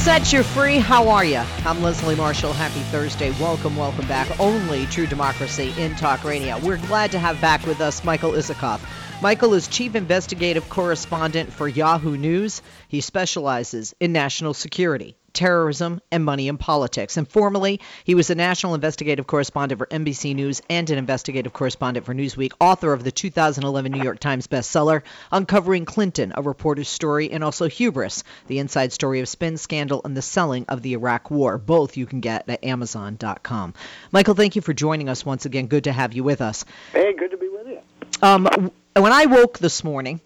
Set you free. How are you? I'm Leslie Marshall. Happy Thursday. Welcome, welcome back. Only True Democracy in Talk Radio. We're glad to have back with us Michael Isikoff. Michael is Chief Investigative Correspondent for Yahoo News. He specializes in national security terrorism, and money in politics. And formerly, he was a national investigative correspondent for NBC News and an investigative correspondent for Newsweek, author of the 2011 New York Times bestseller, Uncovering Clinton, a reporter's story, and also Hubris, the inside story of spin scandal and the selling of the Iraq War. Both you can get at Amazon.com. Michael, thank you for joining us once again. Good to have you with us. Hey, good to be with you. Um, when I woke this morning,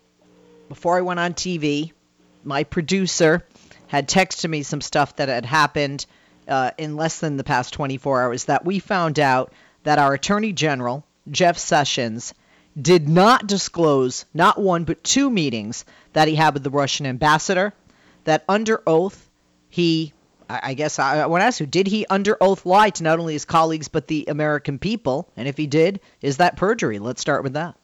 before I went on TV, my producer had texted me some stuff that had happened uh, in less than the past 24 hours that we found out that our Attorney General, Jeff Sessions, did not disclose not one but two meetings that he had with the Russian ambassador, that under oath he I guess I want to ask you, did he under oath lie to not only his colleagues but the American people? And if he did, is that perjury? Let's start with that.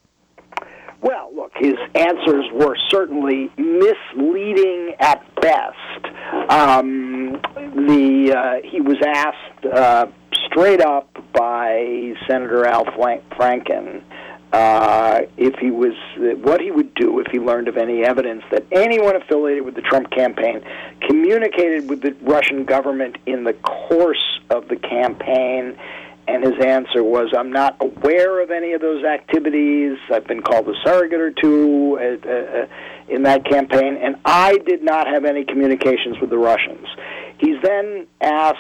Well, look, his answers were certainly misleading at best. Um, the uh, he was asked uh, straight up by Senator Al Franken uh, if he was what he would do if he learned of any evidence that anyone affiliated with the Trump campaign communicated with the Russian government in the course of the campaign and his answer was, I'm not aware of any of those activities. I've been called a surrogate or two uh, uh, in that campaign, and I did not have any communications with the Russians. He's then asked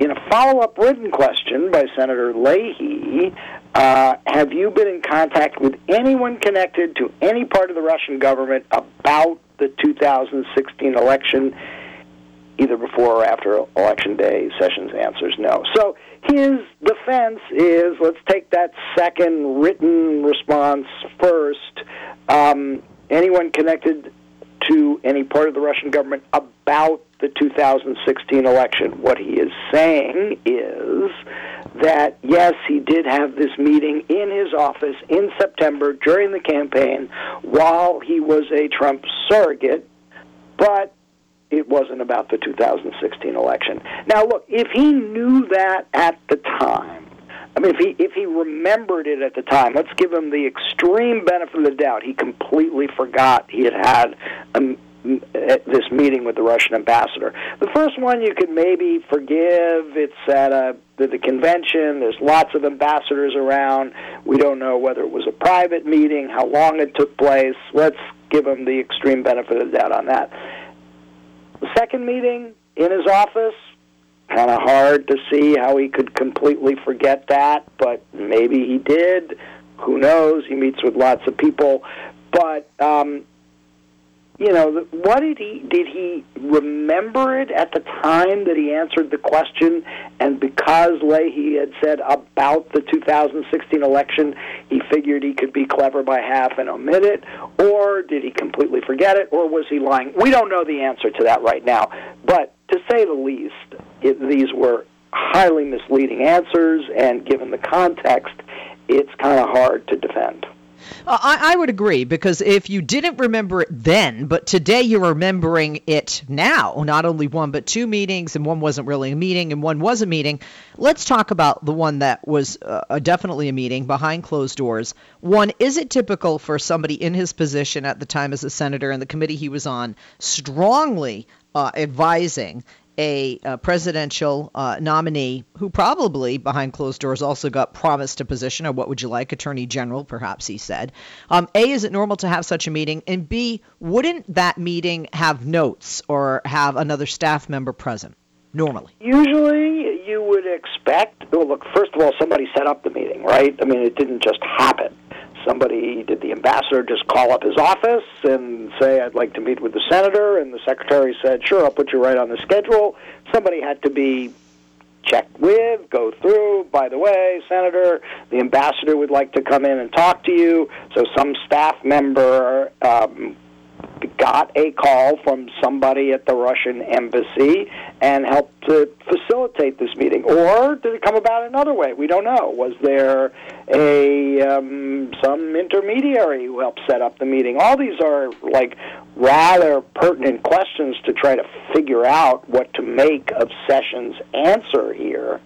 in a follow up written question by Senator Leahy uh, Have you been in contact with anyone connected to any part of the Russian government about the 2016 election? either before or after election day. Sessions answers no. So his defense is let's take that second written response first. Um, anyone connected to any part of the Russian government about the 2016 election. What he is saying is that yes, he did have this meeting in his office in September during the campaign while he was a Trump surrogate, but it wasn't about the 2016 election. Now, look, if he knew that at the time, I mean, if he if he remembered it at the time, let's give him the extreme benefit of the doubt. He completely forgot he had had um, a, uh, this meeting with the Russian ambassador. The first one you could maybe forgive. It's at a the convention. There's lots of ambassadors around. We don't know whether it was a private meeting, how long it took place. Let's give him the extreme benefit of the doubt on that. The second meeting in his office, kind of hard to see how he could completely forget that, but maybe he did. Who knows? He meets with lots of people. But um, you know, what did he did he remember it at the time that he answered the question? And because Leahy had said about the 2016 election, he figured he could be clever by half and omit it, or did he completely forget it, or was he lying? We don't know the answer to that right now. But to say the least, it, these were highly misleading answers, and given the context, it's kind of hard to defend. Uh, I, I would agree because if you didn't remember it then, but today you're remembering it now, not only one but two meetings, and one wasn't really a meeting and one was a meeting. Let's talk about the one that was uh, definitely a meeting behind closed doors. One, is it typical for somebody in his position at the time as a senator and the committee he was on strongly uh, advising a, a presidential uh, nominee who probably behind closed doors also got promised a position or what would you like attorney general perhaps he said um, a is it normal to have such a meeting and b wouldn't that meeting have notes or have another staff member present normally? Usually, you would expect. Well, look, first of all, somebody set up the meeting, right? I mean, it didn't just happen. Somebody did the ambassador just call up his office and say, "I'd like to meet with the senator," and the secretary said, "Sure, I'll put you right on the schedule." Somebody had to be checked with, go through. By the way, Senator, the ambassador would like to come in and talk to you. So some staff member um, got a call from somebody at the Russian embassy and helped to facilitate this meeting. Or did it come about another way? We don't know. Was there a um, some intermediary who helped set up the meeting? All these are like rather pertinent questions to try to figure out what to make of Sessions' answer here.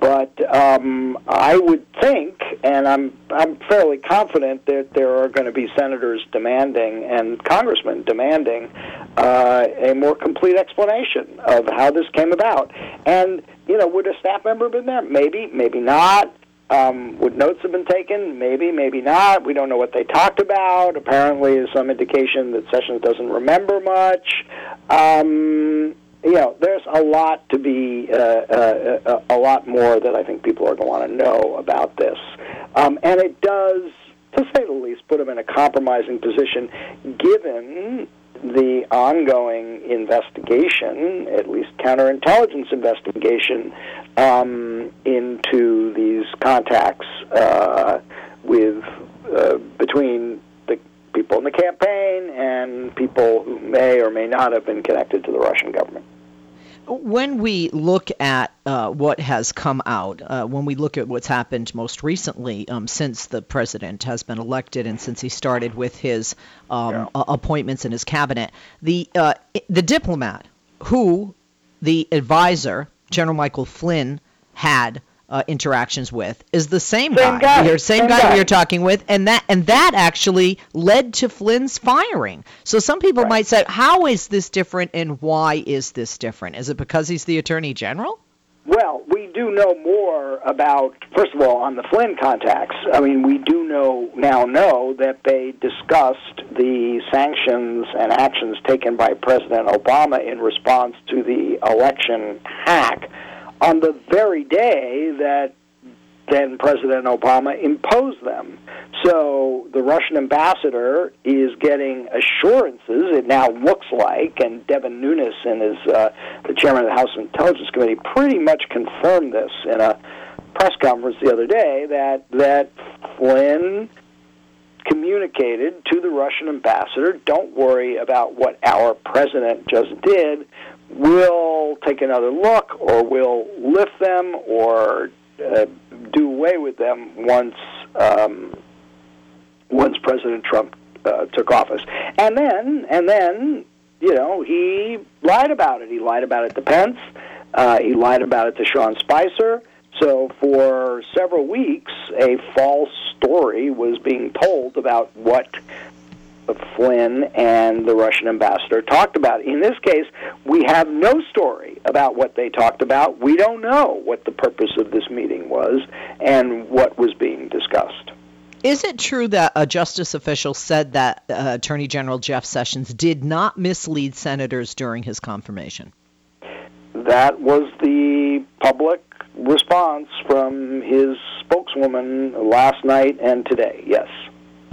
But um, I would think, and I'm I'm fairly confident that there are going to be senators demanding and congressmen demanding uh, a more complete explanation of how this came about. And you know, would a staff member have been there? Maybe, maybe not. Um, would notes have been taken? Maybe, maybe not. We don't know what they talked about. Apparently, there's some indication that Sessions doesn't remember much. Um, you know, there's a lot to be, uh, uh, uh, a lot more that I think people are going to want to know about this. Um, and it does, to say the least, put them in a compromising position given the ongoing investigation, at least counterintelligence investigation, um, into these contacts uh, with uh, between the people in the campaign and people who may or may not have been connected to the Russian government. When we look at uh, what has come out, uh, when we look at what's happened most recently um, since the president has been elected and since he started with his um, yeah. appointments in his cabinet, the uh, the diplomat who the advisor General Michael Flynn had uh, interactions with is the same, same guy. guy. We are, same, same guy, guy, we are talking with, and that and that actually led to Flynn's firing. So some people right. might say, how is this different, and why is this different? Is it because he's the attorney general? Well, we do know more about, first of all, on the Flynn contacts. I mean, we do know now know that they discussed the sanctions and actions taken by President Obama in response to the election hack on the very day that then President Obama imposed them. So the Russian ambassador is getting assurances, it now looks like, and Devin Nunes and his, uh, the chairman of the House Intelligence Committee pretty much confirmed this in a press conference the other day, that, that Flynn communicated to the Russian ambassador, don't worry about what our president just did we'll take another look or we'll lift them or uh, do away with them once um, once President Trump uh, took office. And then and then you know he lied about it. He lied about it to Pence. Uh, he lied about it to Sean Spicer. So for several weeks, a false story was being told about what Flynn and the Russian ambassador talked about. In this case, we have no story about what they talked about. We don't know what the purpose of this meeting was and what was being discussed. Is it true that a justice official said that uh, Attorney General Jeff Sessions did not mislead senators during his confirmation? That was the public response from his spokeswoman last night and today, yes.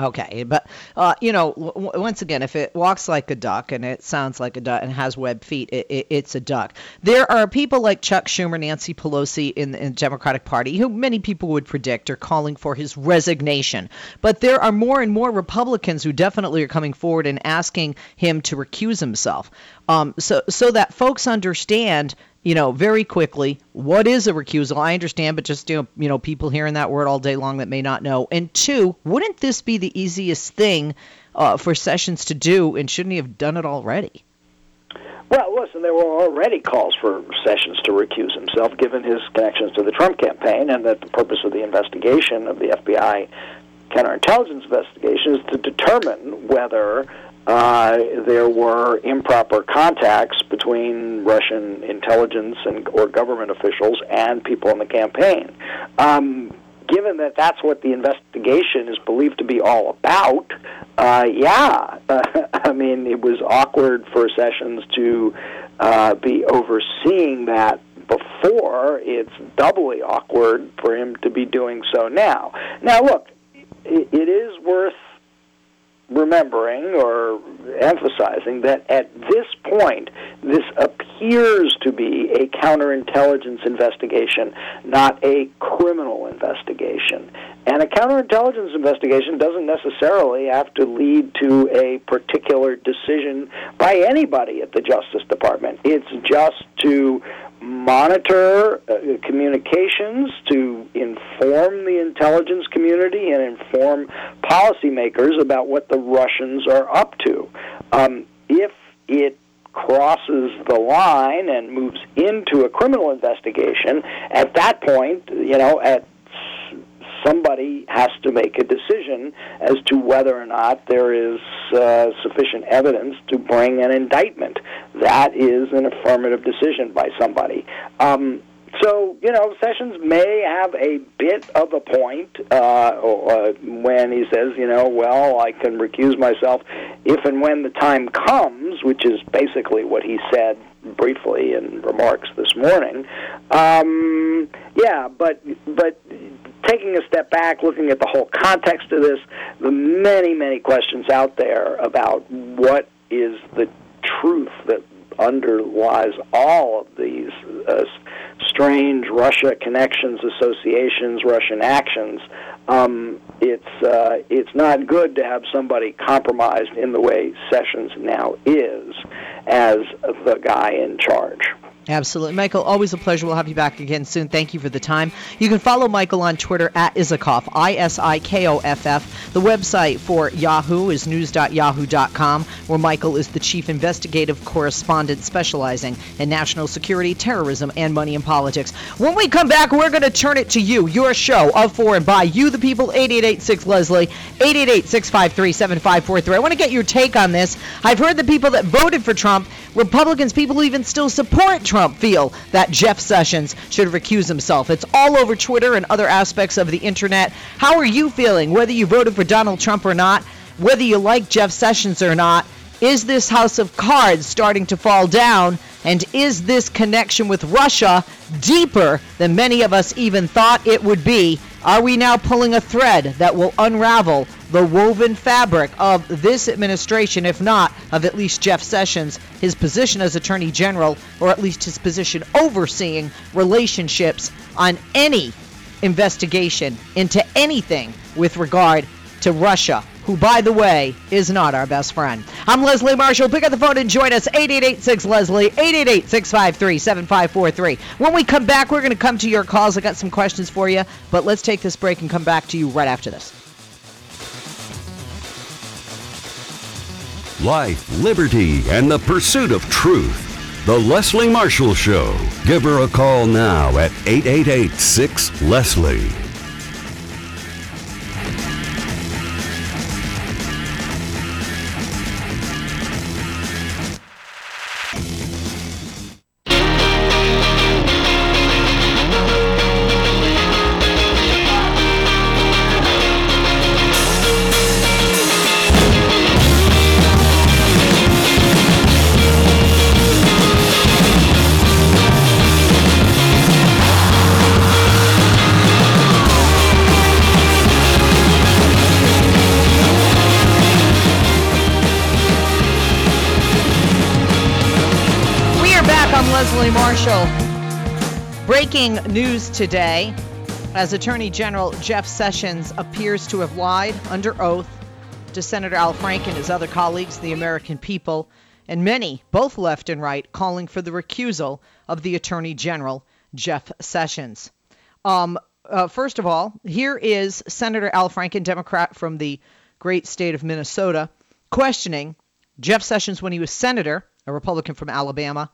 Okay, but uh, you know, w- once again, if it walks like a duck and it sounds like a duck and has web feet, it, it, it's a duck. There are people like Chuck Schumer, Nancy Pelosi in, in the Democratic Party, who many people would predict are calling for his resignation. But there are more and more Republicans who definitely are coming forward and asking him to recuse himself. Um, so so that folks understand you know, very quickly, what is a recusal? I understand, but just you know, you know, people hearing that word all day long that may not know. And two, wouldn't this be the easiest thing uh, for Sessions to do, and shouldn't he have done it already? Well, listen, there were already calls for Sessions to recuse himself, given his connections to the Trump campaign, and that the purpose of the investigation of the FBI counterintelligence investigation is to determine whether uh, there were improper contacts between Russian intelligence and or government officials and people in the campaign. Um, given that that's what the investigation is believed to be all about, uh, yeah, uh, I mean, it was awkward for Sessions to uh, be overseeing that before, it's doubly awkward for him to be doing so now. Now, look, it is worth remembering or emphasizing that at this point, this appears to be a counterintelligence investigation, not a criminal investigation. And a counterintelligence investigation doesn't necessarily have to lead to a particular decision by anybody at the Justice Department. It's just to monitor uh, communications to inform the intelligence community and inform policymakers about what the Russians are up to. Um, if it crosses the line and moves into a criminal investigation, at that point, you know, at somebody has to make a decision as to whether or not there is uh, sufficient evidence to bring an indictment. That is an affirmative decision by somebody. Um, so, you know, Sessions may have a bit of a point uh, uh, when he says, you know, well, I can recuse myself if and when the time comes, which is basically what he said briefly in remarks this morning. Um, yeah, but but taking a step back, looking at the whole context of this, the many, many questions out there about what is the truth that underlies all of these uh, strange Russia connections, associations, Russian actions. Um, it's uh, it's not good to have somebody compromised in the way Sessions now is as the guy in charge. Absolutely. Michael, always a pleasure. We'll have you back again soon. Thank you for the time. You can follow Michael on Twitter at Isikoff, I S I K O F F. The website for Yahoo is news.yahoo.com, where Michael is the chief investigative correspondent specializing in national security, terrorism, and money in politics. When we come back, we're going to turn it to you, your show of for and by you, the people, 8886 Leslie, 888 653 7543. I want to get your take on this. I've heard the people that voted for Trump, Republicans, people who even still support Trump feel that Jeff Sessions should recuse himself. It's all over Twitter and other aspects of the internet. How are you feeling, whether you voted for Donald Trump or not, whether you like Jeff Sessions or not? Is this house of cards starting to fall down? And is this connection with Russia deeper than many of us even thought it would be? Are we now pulling a thread that will unravel the woven fabric of this administration, if not of at least Jeff Sessions, his position as Attorney General, or at least his position overseeing relationships on any investigation into anything with regard to Russia, who, by the way, is not our best friend. I'm Leslie Marshall. Pick up the phone and join us, 8886 Leslie, 888 653 7543. When we come back, we're going to come to your calls. I got some questions for you, but let's take this break and come back to you right after this. life, liberty, and the pursuit of truth. The Leslie Marshall Show. Give her a call now at 888 6 Leslie. Marshall. Breaking news today as Attorney General Jeff Sessions appears to have lied under oath to Senator Al Franken and his other colleagues, the American people, and many, both left and right, calling for the recusal of the Attorney General Jeff Sessions. Um, uh, first of all, here is Senator Al Franken, Democrat from the great state of Minnesota, questioning Jeff Sessions when he was senator, a Republican from Alabama,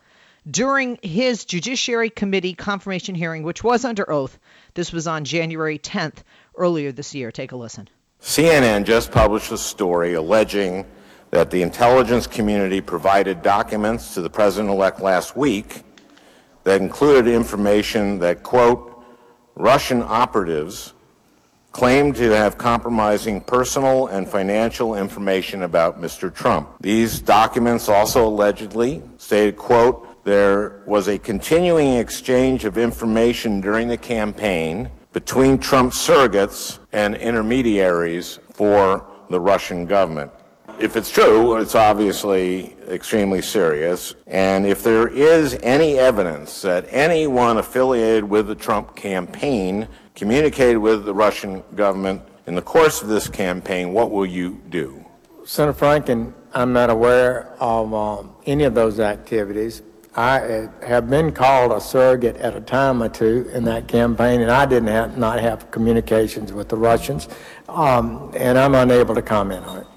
during his Judiciary Committee confirmation hearing, which was under oath. This was on January 10th earlier this year. Take a listen. CNN just published a story alleging that the intelligence community provided documents to the president elect last week that included information that, quote, Russian operatives claimed to have compromising personal and financial information about Mr. Trump. These documents also allegedly stated, quote, there was a continuing exchange of information during the campaign between Trump surrogates and intermediaries for the Russian government. If it's true, it's obviously extremely serious. And if there is any evidence that anyone affiliated with the Trump campaign communicated with the Russian government in the course of this campaign, what will you do? Senator Franken, I'm not aware of um, any of those activities. I uh, have been called a surrogate at a time or two in that campaign, and I didn't have, not have communications with the Russians, um, and I'm unable to comment on it.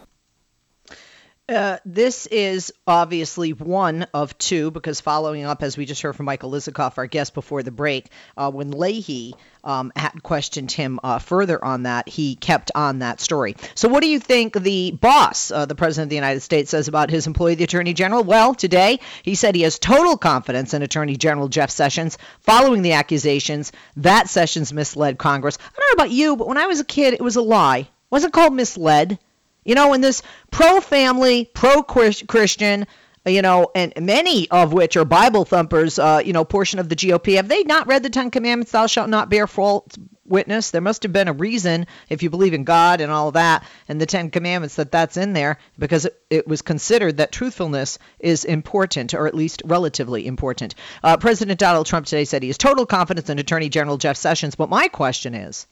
Uh, this is obviously one of two because following up, as we just heard from Michael Isikoff, our guest before the break, uh, when Leahy um, had questioned him uh, further on that, he kept on that story. So, what do you think the boss, uh, the President of the United States, says about his employee, the Attorney General? Well, today he said he has total confidence in Attorney General Jeff Sessions following the accusations that Sessions misled Congress. I don't know about you, but when I was a kid, it was a lie. It wasn't called misled. You know, in this pro family, pro Christian, you know, and many of which are Bible thumpers, uh, you know, portion of the GOP, have they not read the Ten Commandments, thou shalt not bear false witness? There must have been a reason, if you believe in God and all of that, and the Ten Commandments, that that's in there, because it, it was considered that truthfulness is important, or at least relatively important. Uh, President Donald Trump today said he has total confidence in Attorney General Jeff Sessions, but my question is,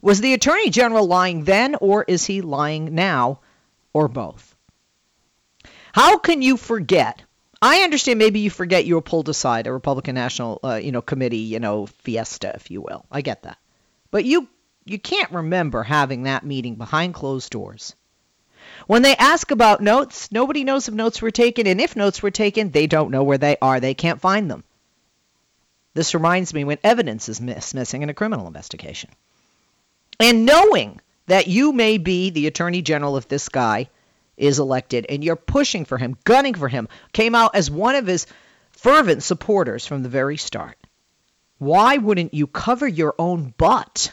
was the Attorney General lying then, or is he lying now, or both? How can you forget? I understand maybe you forget you were pulled aside a Republican National, uh, you know, committee, you know, fiesta, if you will. I get that, but you you can't remember having that meeting behind closed doors. When they ask about notes, nobody knows if notes were taken, and if notes were taken, they don't know where they are. They can't find them. This reminds me when evidence is miss, missing in a criminal investigation. And knowing that you may be the attorney general if this guy is elected and you're pushing for him, gunning for him, came out as one of his fervent supporters from the very start. Why wouldn't you cover your own butt?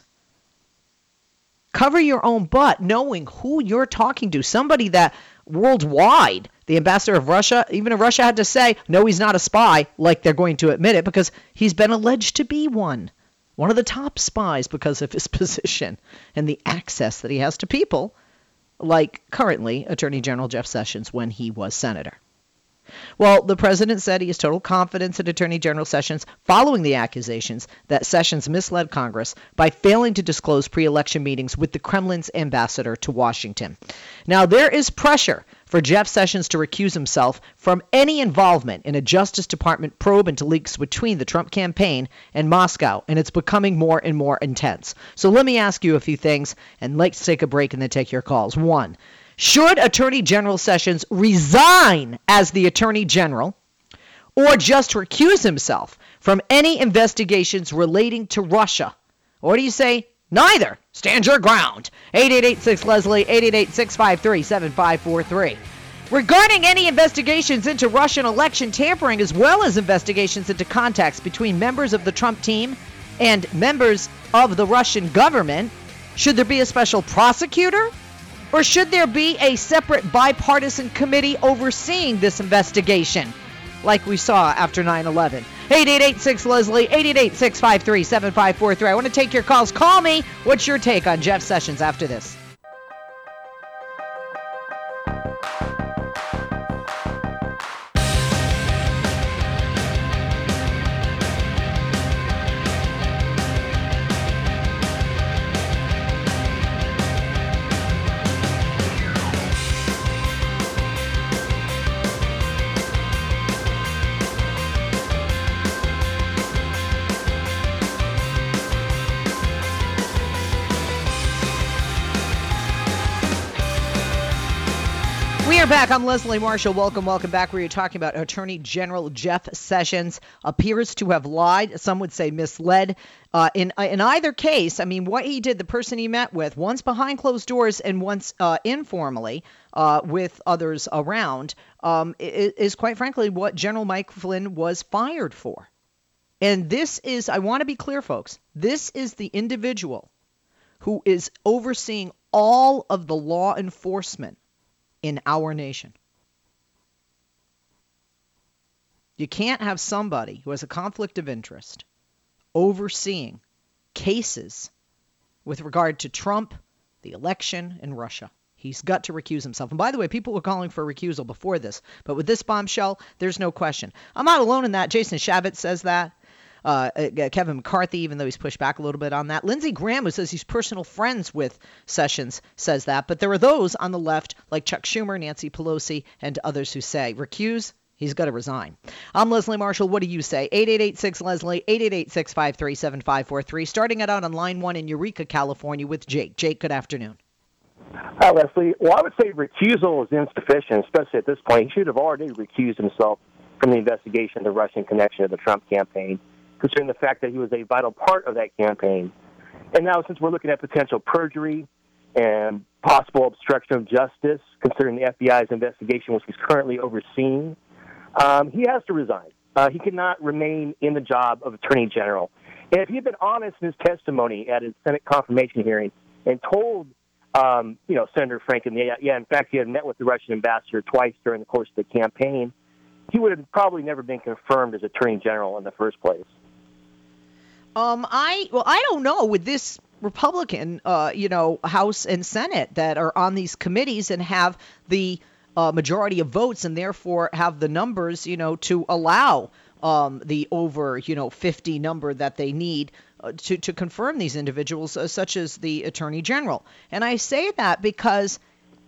Cover your own butt knowing who you're talking to. Somebody that worldwide, the ambassador of Russia, even if Russia had to say, no, he's not a spy, like they're going to admit it because he's been alleged to be one one of the top spies because of his position and the access that he has to people, like currently Attorney General Jeff Sessions when he was senator. Well, the president said he has total confidence in Attorney General Sessions following the accusations that Sessions misled Congress by failing to disclose pre election meetings with the Kremlin's ambassador to Washington. Now, there is pressure for Jeff Sessions to recuse himself from any involvement in a Justice Department probe into leaks between the Trump campaign and Moscow, and it's becoming more and more intense. So let me ask you a few things, and let's take a break and then take your calls. One, should Attorney General Sessions resign as the Attorney General or just recuse himself from any investigations relating to Russia? Or do you say neither? Stand your ground. 8886 Leslie, 888 653 7543. Regarding any investigations into Russian election tampering, as well as investigations into contacts between members of the Trump team and members of the Russian government, should there be a special prosecutor? Or should there be a separate bipartisan committee overseeing this investigation, like we saw after 9 11? 8886 Leslie, 888 653 7543. I want to take your calls. Call me. What's your take on Jeff Sessions after this? I'm Leslie Marshall. Welcome, welcome back. We are talking about Attorney General Jeff Sessions appears to have lied. Some would say misled. Uh, in in either case, I mean, what he did, the person he met with, once behind closed doors and once uh, informally uh, with others around, um, is, is quite frankly what General Mike Flynn was fired for. And this is, I want to be clear, folks. This is the individual who is overseeing all of the law enforcement in our nation. You can't have somebody who has a conflict of interest overseeing cases with regard to Trump, the election, and Russia. He's got to recuse himself. And by the way, people were calling for recusal before this, but with this bombshell, there's no question. I'm not alone in that. Jason Chaffetz says that. Uh, uh, Kevin McCarthy, even though he's pushed back a little bit on that. Lindsey Graham, who says he's personal friends with Sessions, says that. But there are those on the left, like Chuck Schumer, Nancy Pelosi, and others who say recuse. He's got to resign. I'm Leslie Marshall. What do you say? 8886 Leslie, 888 653 7543. Starting it out on line one in Eureka, California with Jake. Jake, good afternoon. Hi, Leslie. Well, I would say recusal is insufficient, especially at this point. He should have already recused himself from the investigation of the Russian connection to the Trump campaign considering the fact that he was a vital part of that campaign. And now, since we're looking at potential perjury and possible obstruction of justice, considering the FBI's investigation, which he's currently overseeing, um, he has to resign. Uh, he cannot remain in the job of Attorney General. And if he had been honest in his testimony at his Senate confirmation hearing and told, um, you know, Senator Franken, yeah, yeah, in fact, he had met with the Russian ambassador twice during the course of the campaign, he would have probably never been confirmed as Attorney General in the first place. Um, I well, I don't know with this Republican, uh, you know, House and Senate that are on these committees and have the uh, majority of votes and therefore have the numbers, you know, to allow um, the over, you know, 50 number that they need uh, to to confirm these individuals, uh, such as the Attorney General. And I say that because,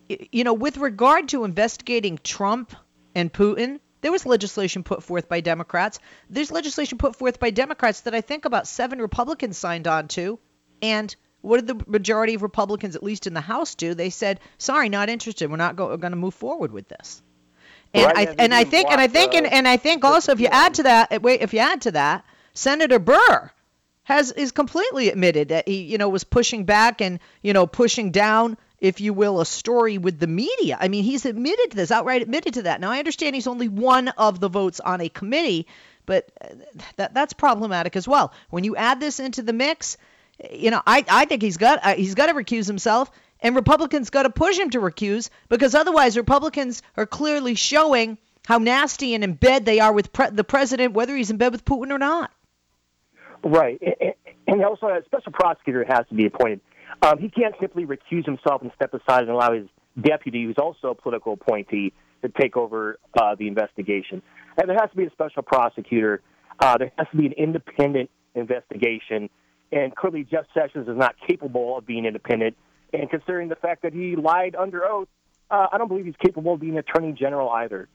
you know, with regard to investigating Trump and Putin, there was legislation put forth by Democrats. There's legislation put forth by Democrats that I think about seven Republicans signed on to. And what did the majority of Republicans, at least in the House, do? They said, "Sorry, not interested. We're not go- going to move forward with this." And right, I and I think and I think and, and I think also if you add to that, wait, if you add to that, Senator Burr has is completely admitted that he you know was pushing back and you know pushing down if you will, a story with the media. I mean, he's admitted to this, outright admitted to that. Now, I understand he's only one of the votes on a committee, but uh, that that's problematic as well. When you add this into the mix, you know, I, I think he's got uh, he's got to recuse himself, and Republicans got to push him to recuse because otherwise, Republicans are clearly showing how nasty and in bed they are with pre- the president, whether he's in bed with Putin or not. Right, and also a special prosecutor has to be appointed. Um, he can't simply recuse himself and step aside and allow his deputy, who's also a political appointee, to take over uh, the investigation. And there has to be a special prosecutor. Uh, there has to be an independent investigation. And clearly, Jeff Sessions is not capable of being independent. And considering the fact that he lied under oath, uh, I don't believe he's capable of being attorney general either.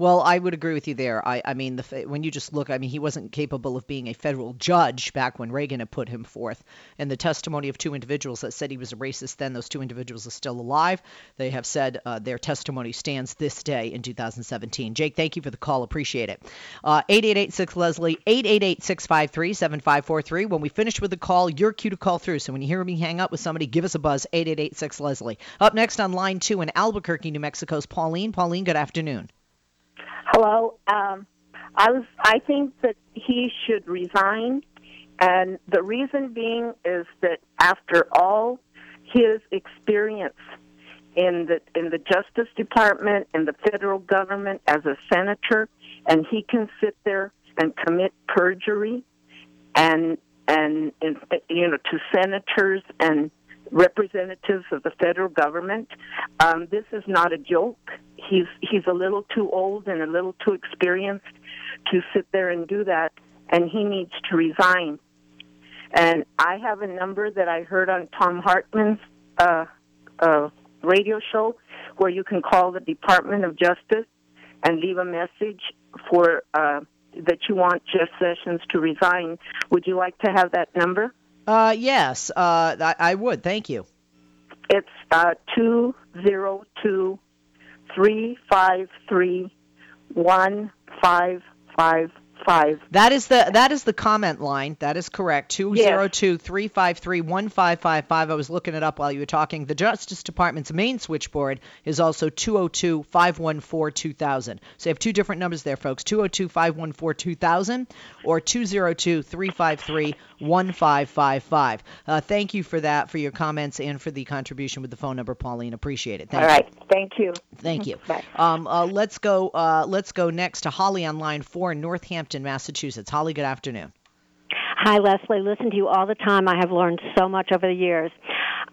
Well, I would agree with you there. I, I mean, the, when you just look, I mean, he wasn't capable of being a federal judge back when Reagan had put him forth. And the testimony of two individuals that said he was a racist then, those two individuals are still alive. They have said uh, their testimony stands this day in 2017. Jake, thank you for the call. Appreciate it. Uh, 8886 Leslie, 888 653 7543. When we finish with the call, your cue to call through. So when you hear me hang up with somebody, give us a buzz, 8886 Leslie. Up next on line two in Albuquerque, New Mexico's Pauline. Pauline, good afternoon. Hello. Um, I was. I think that he should resign, and the reason being is that after all his experience in the in the Justice Department and the federal government as a senator, and he can sit there and commit perjury, and and, and you know to senators and representatives of the federal government. Um, this is not a joke. He's he's a little too old and a little too experienced to sit there and do that, and he needs to resign. And I have a number that I heard on Thom Hartmann's uh, uh, radio show where you can call the Department of Justice and leave a message for uh, that you want Jeff Sessions to resign. Would you like to have that number? Uh, yes, uh, I, I would. Thank you. It's uh, 202 353 1555. That is the that is the comment line. That is correct. 202-353-1555. I was looking it up while you were talking. The Justice Department's main switchboard is also 202-514-2000. So you have two different numbers there, folks. 202-514-2000 or 202-353-1555. Uh, thank you for that, for your comments and for the contribution with the phone number, Pauline. Appreciate it. Thank All you. right. Thank you. Thank you. Bye. Um, uh, let's go. Uh, let's go next to Holly on line four in Northampton, Massachusetts. Holly, good afternoon. Hi, Leslie. Listen to you all the time. I have learned so much over the years.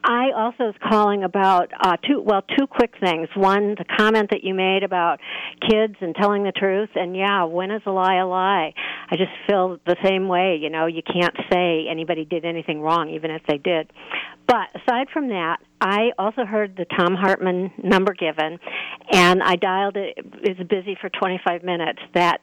I also was calling about uh, two, well, two quick things. One, the comment that you made about kids and telling the truth, and yeah, when is a lie a lie? I just feel the same way. You know, you can't say anybody did anything wrong, even if they did. But aside from that, I also heard the Thom Hartmann number given, and I dialed it. It was busy for 25 minutes. That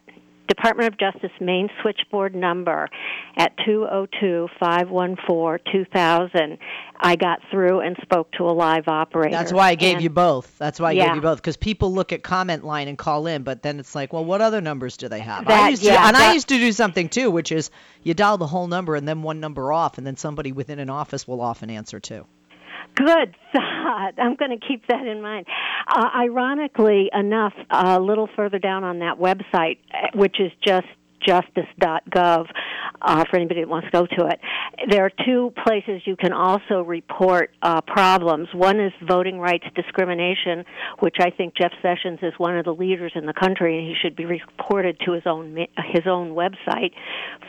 Department of Justice main switchboard number at 202-514-2000. I got through and spoke to a live operator. That's why I gave And- you both. That's why I Yeah. gave you both because people look at comment line and call in, but then it's like, well, what other numbers do they have? I That- used to, yeah, and I used to do something too, which is you dial the whole number and then one number off, and then somebody within an office will often answer too. Good thought. I'm going to keep that in mind. Uh, ironically enough, a little further down on that website, uh, which is just justice.gov uh, for anybody that wants to go to it. There are two places you can also report uh, problems. One is voting rights discrimination, which I think Jeff Sessions is one of the leaders in the country, and he should be reported to his own his own website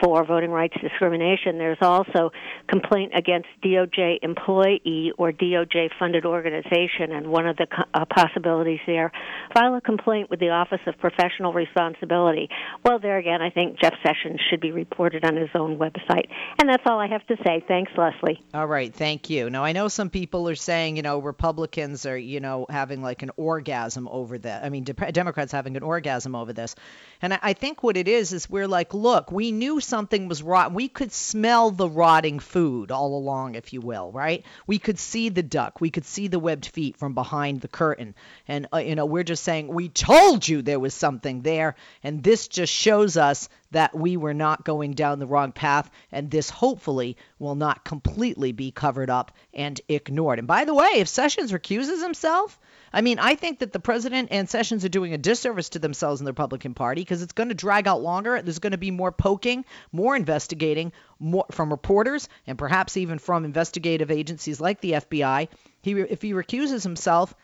for voting rights discrimination. There's also complaint against DOJ employee or DOJ funded organization, and one of the uh, possibilities there, file a complaint with the Office of Professional Responsibility. Well, there again, I think Jeff Sessions should be reported on his own website. And that's all I have to say. Thanks, Leslie. All right, thank you. Now I know some people are saying, you know, Republicans are, you know, having like an orgasm over that. I mean, De- Democrats having an orgasm over this, and I, I think what it is is we're like, look, we knew something was rotten. We could smell the rotting food all along, if you will, right? We could see the duck, we could see the webbed feet from behind the curtain, and uh, you know, we're just saying, we told you there was something there, and this just shows us that we were not going down the wrong path, and this hopefully will not completely be covered up and ignored. And by the way, if Sessions recuses himself, I mean, I think that the president and Sessions are doing a disservice to themselves and the Republican Party because it's going to drag out longer. There's going to be more poking, more investigating, more from reporters, and perhaps even from investigative agencies like the FBI. He, if he recuses himself,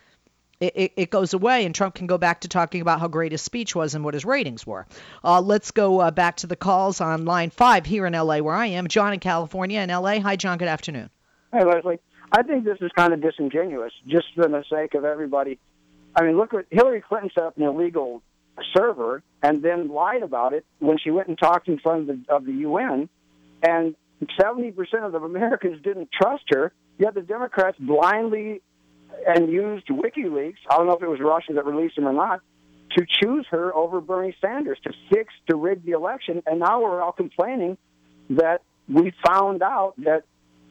it, it, it goes away, and Trump can go back to talking about how great his speech was and what his ratings were. Uh, let's go uh, back to the calls on line five here in LA, where I am. John in California in LA. Hi, John. Good afternoon. Hey, Leslie. I think this is kind of disingenuous, just for the sake of everybody. I mean, look what Hillary Clinton set up an illegal server and then lied about it when she went and talked in front of the, of the UN, and 70% of the Americans didn't trust her, yet the Democrats blindly and used WikiLeaks, I don't know if it was Russia that released them or not, to choose her over Bernie Sanders, to fix, to rig the election, and now we're all complaining that we found out that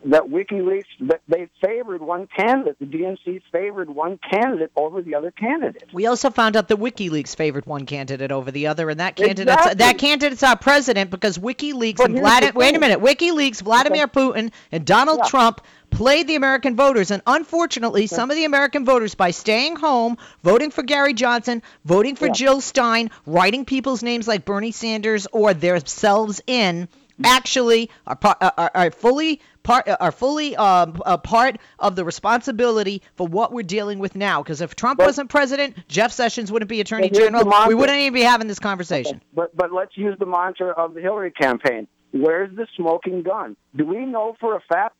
that WikiLeaks that they favored one candidate, the DNC favored one candidate over the other candidate. We also found out that WikiLeaks favored one candidate over the other, and that candidate's Exactly. that candidate's our president because WikiLeaks But and Vladimir. Wait a minute, WikiLeaks, Vladimir Putin, and Donald Yeah. Trump played the American voters, and unfortunately, some of the American voters, by staying home, voting for Gary Johnson, voting for Yeah. Jill Stein, writing people's names like Bernie Sanders or themselves in, actually are, are, are fully part are fully um, a part of the responsibility for what we're dealing with now. Because if Trump But- wasn't president, Jeff Sessions wouldn't be Attorney General. We wouldn't even be having this conversation. But but let's use the mantra of the Hillary campaign. Where's the smoking gun? Do we know for a fact?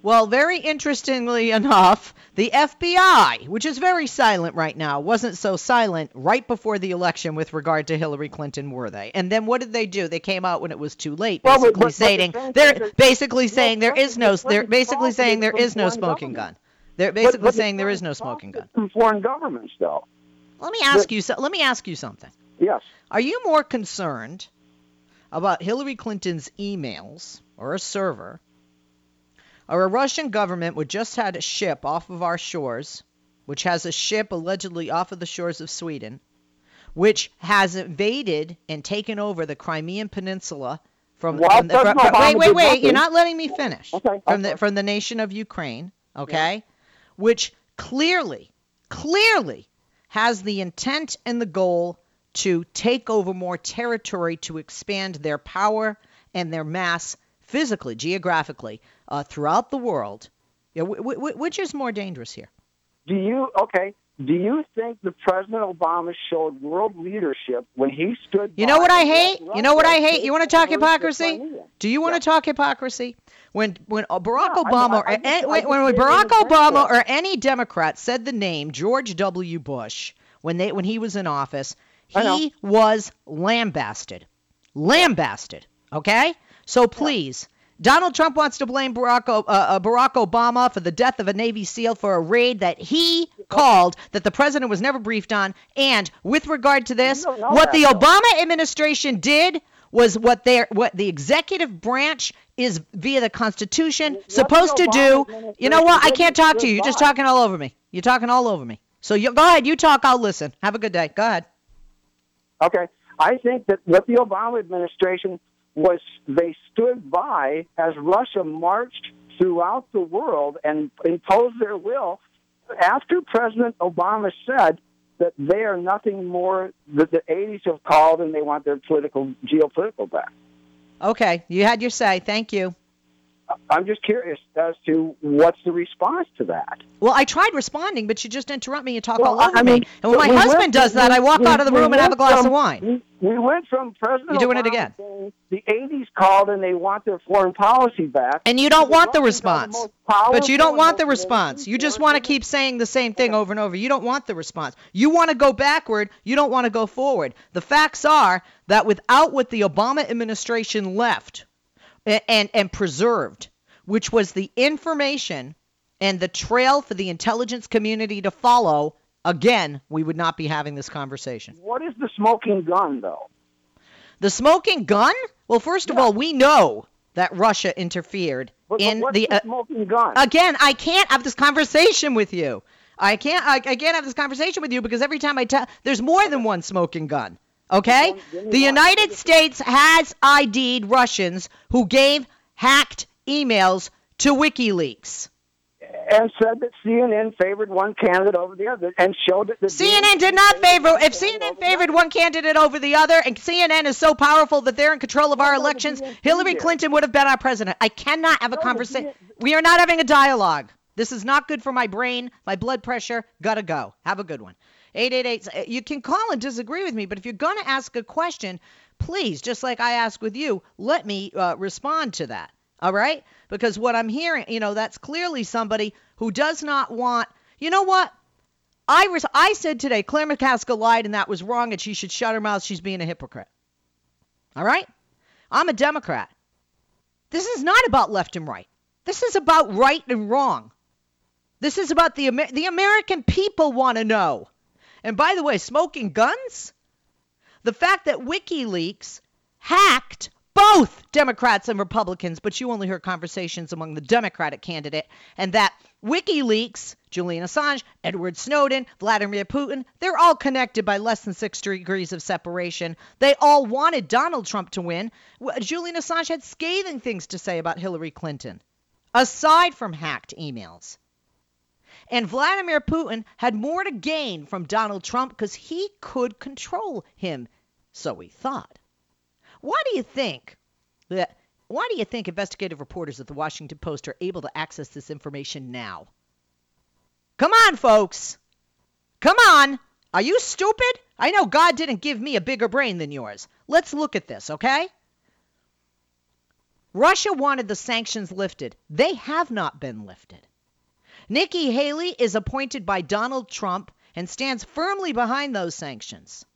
Well, very interestingly enough, the FBI, which is very silent right now, wasn't so silent right before the election with regard to Hillary Clinton, were they? And then what did they do? They came out when it was too late, Well, but- basically but- the they're basically saying there is no they're basically saying there is no smoking gun. They're basically But- but saying there is no smoking gun. From foreign governments, though. Let me ask you so, let me ask you something. Yes. Are you more concerned about Hillary Clinton's emails or a server or a Russian government which just had a ship off of our shores, which has a ship allegedly off of the shores of Sweden, which has invaded and taken over the Crimean Peninsula from, Well, from the, from- wait, wait, wait. nothing. You're not letting me finish. Okay, From the from the nation of Ukraine, okay? Which clearly, clearly has the intent and the goal to take over more territory to expand their power and their mass physically, geographically, uh, throughout the world. Yeah, wh- wh- which is more dangerous here? Do you okay? Do you think that President Obama showed world leadership when he stood? You know what I hate? You know what I hate? You want to talk the hypocrisy? Do you want to talk hypocrisy? When when Barack Yeah, Obama I- or I any- I when, when Barack. Obama or any Democrat said the name George W. Bush when they when he was in office. He was lambasted, lambasted. Okay, so please. Donald Trump wants to blame Barack, uh, uh, Barack Obama for the death of a Navy SEAL for a raid that he called that the president was never briefed on. And with regard to this, You don't know what that, the though. Obama administration did was what their what the executive branch is via the Constitution What supposed to do. You know what? I can't talk to you. You're just talking all over me. You're talking all over me. So you go ahead. You talk. I'll listen. Have a good day. Go ahead. Okay, I think that what the Obama administration was, they stood by as Russia marched throughout the world and imposed their will. After President Obama said that they are nothing more that the 80s have called and they want their political geopolitical back. Okay. You had your say. Thank you. I'm just curious as to what's the response to that. Well, I tried responding, but you just interrupt me and talk Well, all over I mean, me. And when my we went- husband does that, I walk we- out of the we room and have a glass from- of wine. We, we went from President You're doing it again. saying The 80s called and they want their foreign policy back. And you don't want the response. most But you don't want the response. You just want to keep saying the same thing over and over. You don't want the response. You want to go backward. You don't want to go forward. The facts are that without what the Obama administration left and, and, preserved, which was the information and the trail for the intelligence community to follow, again, we would not be having this conversation. What is the smoking gun, though? The smoking gun? Well, first of all, we know that Russia interfered But, in but what's the the uh, smoking gun? Again, I can't have this conversation with you. I can't. I, I can't have this conversation with you because every time I tell, there's more than one smoking gun. Okay? The. United States has ID'd Russians who gave hacked emails to WikiLeaks. and said that CNN favored one candidate over the other and showed that the CNN did not favor. If CNN favored one candidate over the other, and CNN is so powerful that they're in control of our elections, Hillary. Clinton would have been our president. I cannot have a conversation. We are not having a dialogue. This is not good for my brain, my blood pressure. Gotta go. Have a good one. 888. You can call and disagree with me, but if you're gonna ask a question, please, just like I ask with you, let me uh, respond to that. All right? Because what I'm hearing, you know, that's clearly somebody who does not want. You know what? I I said today Claire McCaskill lied and that was wrong and she should shut her mouth. She's being a hypocrite. All right? I'm a Democrat. This is not about left and right. This is about right and wrong. This is about the Amer- the American people want to know. And by the way, smoking guns? The fact that WikiLeaks hacked both Democrats and Republicans, but you only heard conversations among the Democratic candidate, and that WikiLeaks, Julian Assange, Edward Snowden, Vladimir Putin, they're all connected by less than six degrees of separation. They all wanted Donald Trump to win. Julian Assange had scathing things to say about Hillary Clinton, aside from hacked emails. And Vladimir Putin had more to gain from Donald Trump because he could control him, so he thought. Why do you think that? Why do you think investigative reporters at the Washington Post are able to access this information now? Come on, folks. Come on. Are you stupid? I know God didn't give me a bigger brain than yours. Let's look at this, okay? Russia wanted the sanctions lifted. They have not been lifted. Nikki Haley is appointed by Donald Trump and stands firmly behind those sanctions.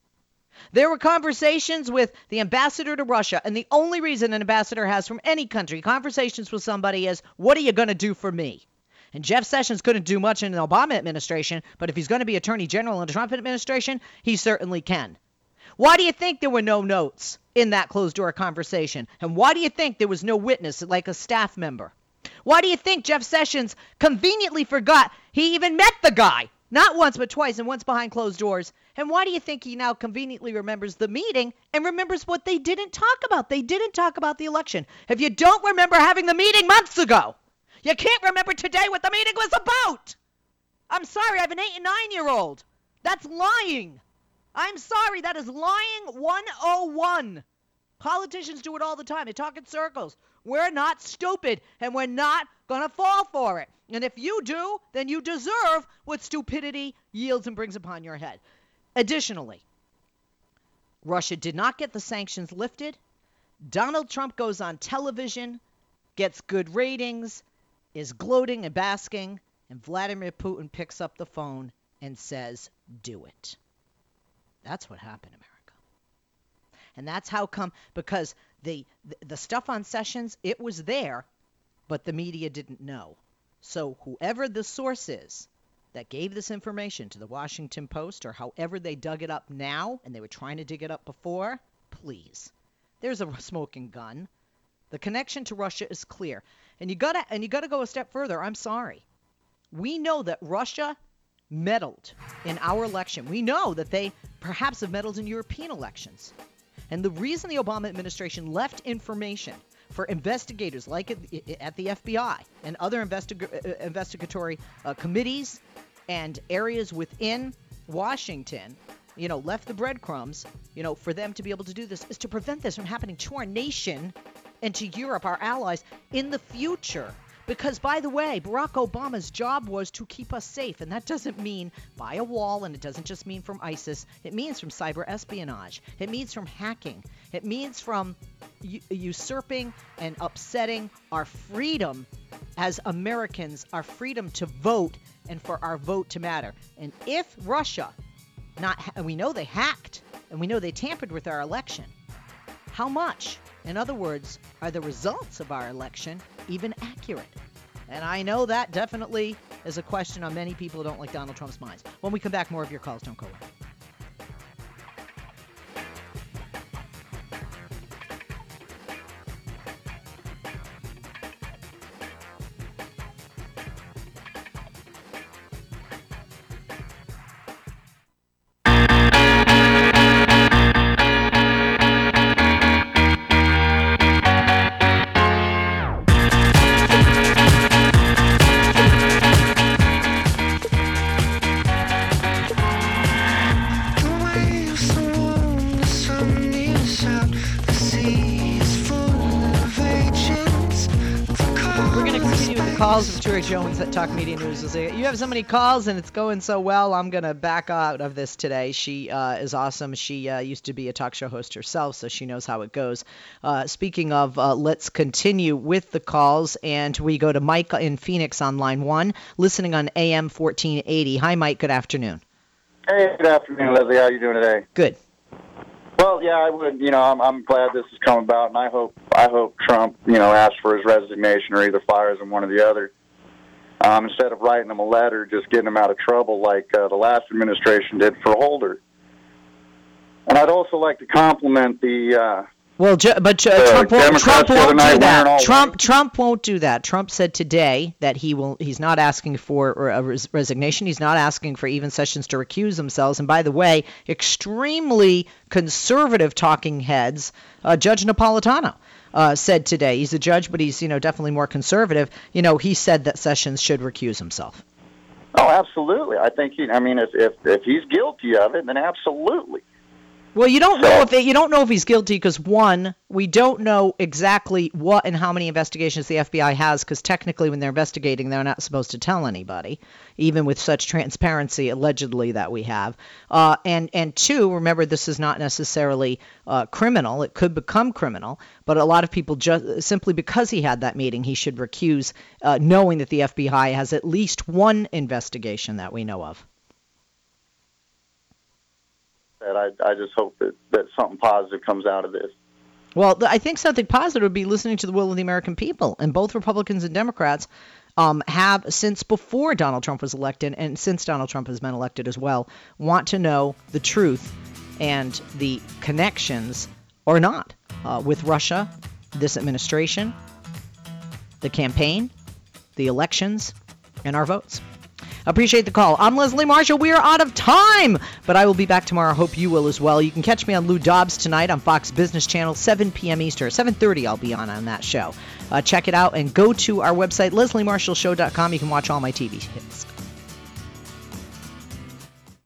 There were conversations with the ambassador to Russia, and the only reason an ambassador has from any country conversations with somebody is, What are you going to do for me? And Jeff Sessions couldn't do much in the Obama administration, but if he's going to be Attorney General in the Trump administration, he certainly can. Why do you think there were no notes in that closed door conversation? And why do you think there was no witness like a staff member? Why do you think Jeff Sessions conveniently forgot he even met the guy Not once, but twice, and once behind closed doors. And why do you think he now conveniently remembers the meeting and remembers what they didn't talk about? They didn't talk about the election. If you don't remember having the meeting months ago, you can't remember today what the meeting was about. I'm sorry, I have an eight and nine year old. That's lying. I'm sorry, that is lying 101. Politicians do it all the time. They talk in circles. We're not stupid, and we're not going to fall for it. And if you do, then you deserve what stupidity yields and brings upon your head. Additionally, Russia did not get the sanctions lifted. Donald Trump goes on television, gets good ratings, is gloating and basking, and Vladimir Putin picks up the phone and says, Do it. That's what happened, America. And that's how come because the the stuff on Sessions it was there, but the media didn't know. So whoever the source is that gave this information to the Washington Post or however they dug it up now and they were trying to dig it up before, please. There's a smoking gun. The connection to Russia is clear. And you got to and you got to go a step further. I'm sorry. We know that Russia meddled in our election. We know that they perhaps have meddled in European elections. And the reason the Obama administration left information for investigators like at the FBI and other investig- uh, investigatory uh, committees and areas within Washington, you know, left the breadcrumbs, you know, for them to be able to do this is to prevent this from happening to our nation and to Europe, our allies, in the future. Because, by the way, Barack Obama's job was to keep us safe. And that doesn't mean by a wall, and it doesn't just mean from ISIS. It means from cyber espionage. It means from hacking. It means from usurping and upsetting our freedom as Americans, our freedom to vote, and for our vote to matter. And if Russia, not, and we know they hacked, and we know they tampered with our election, how much? In other words, are the results of our election even accurate? And I know that definitely is a question on many people who don't like Donald Trump's minds. When we come back, more of your calls. Don't go away. Jones at Talk Media News was you have so many calls and it's going so well. I'm gonna back out of this today. She uh, is awesome. She uh, used to be a talk show host herself, so she knows how it goes. Uh, speaking of, uh, let's continue with the calls, and we go to Mike in Phoenix on line one, listening on AM 1480. Hi, Mike. Good afternoon. Hey, good afternoon, Leslie. How are you doing today? Good. Well, yeah, I would. You know, I'm, I'm glad this has come about, and I hope I hope Trump, you know, asks for his resignation or either fires him, one or the other um, instead of writing them a letter, just getting them out of trouble like uh, the last administration did for Holder. And I'd also like to compliment the. Uh, well, but uh, Trump won't, Trump won't do that. Trump Trump won't do that. Trump said today that he will. He's not asking for a res- resignation. He's not asking for even Sessions to recuse themselves. And by the way, extremely conservative talking heads, uh, Judge Napolitano uh, said today. He's a judge, but he's you know definitely more conservative. You know, he said that Sessions should recuse himself. Oh, absolutely. I think he. I mean, if if if he's guilty of it, then absolutely. Well, you don't know if you don't know if he's guilty because one, we don't know exactly what and how many investigations the FBI has because technically, when they're investigating, they're not supposed to tell anybody, even with such transparency allegedly that we have. Uh, and and two, remember this is not necessarily uh, criminal; it could become criminal. But a lot of people just simply because he had that meeting, he should recuse, uh, knowing that the FBI has at least one investigation that we know of. That. I, I just hope that, that something positive comes out of this. Well, I think something positive would be listening to the will of the American people, and both Republicans and Democrats um, have since before Donald Trump was elected, and since Donald Trump has been elected as well, want to know the truth and the connections or not uh, with Russia, this administration, the campaign, the elections, and our votes. Appreciate the call. I'm Leslie Marshall. We are out of time, but I will be back tomorrow. Hope you will as well. You can catch me on Lou Dobbs tonight on Fox Business Channel, 7 p.m. Eastern. 7:30 I'll be on on that show. Uh, check it out and go to our website, lesliemarshallshow.com. You can watch all my TV hits.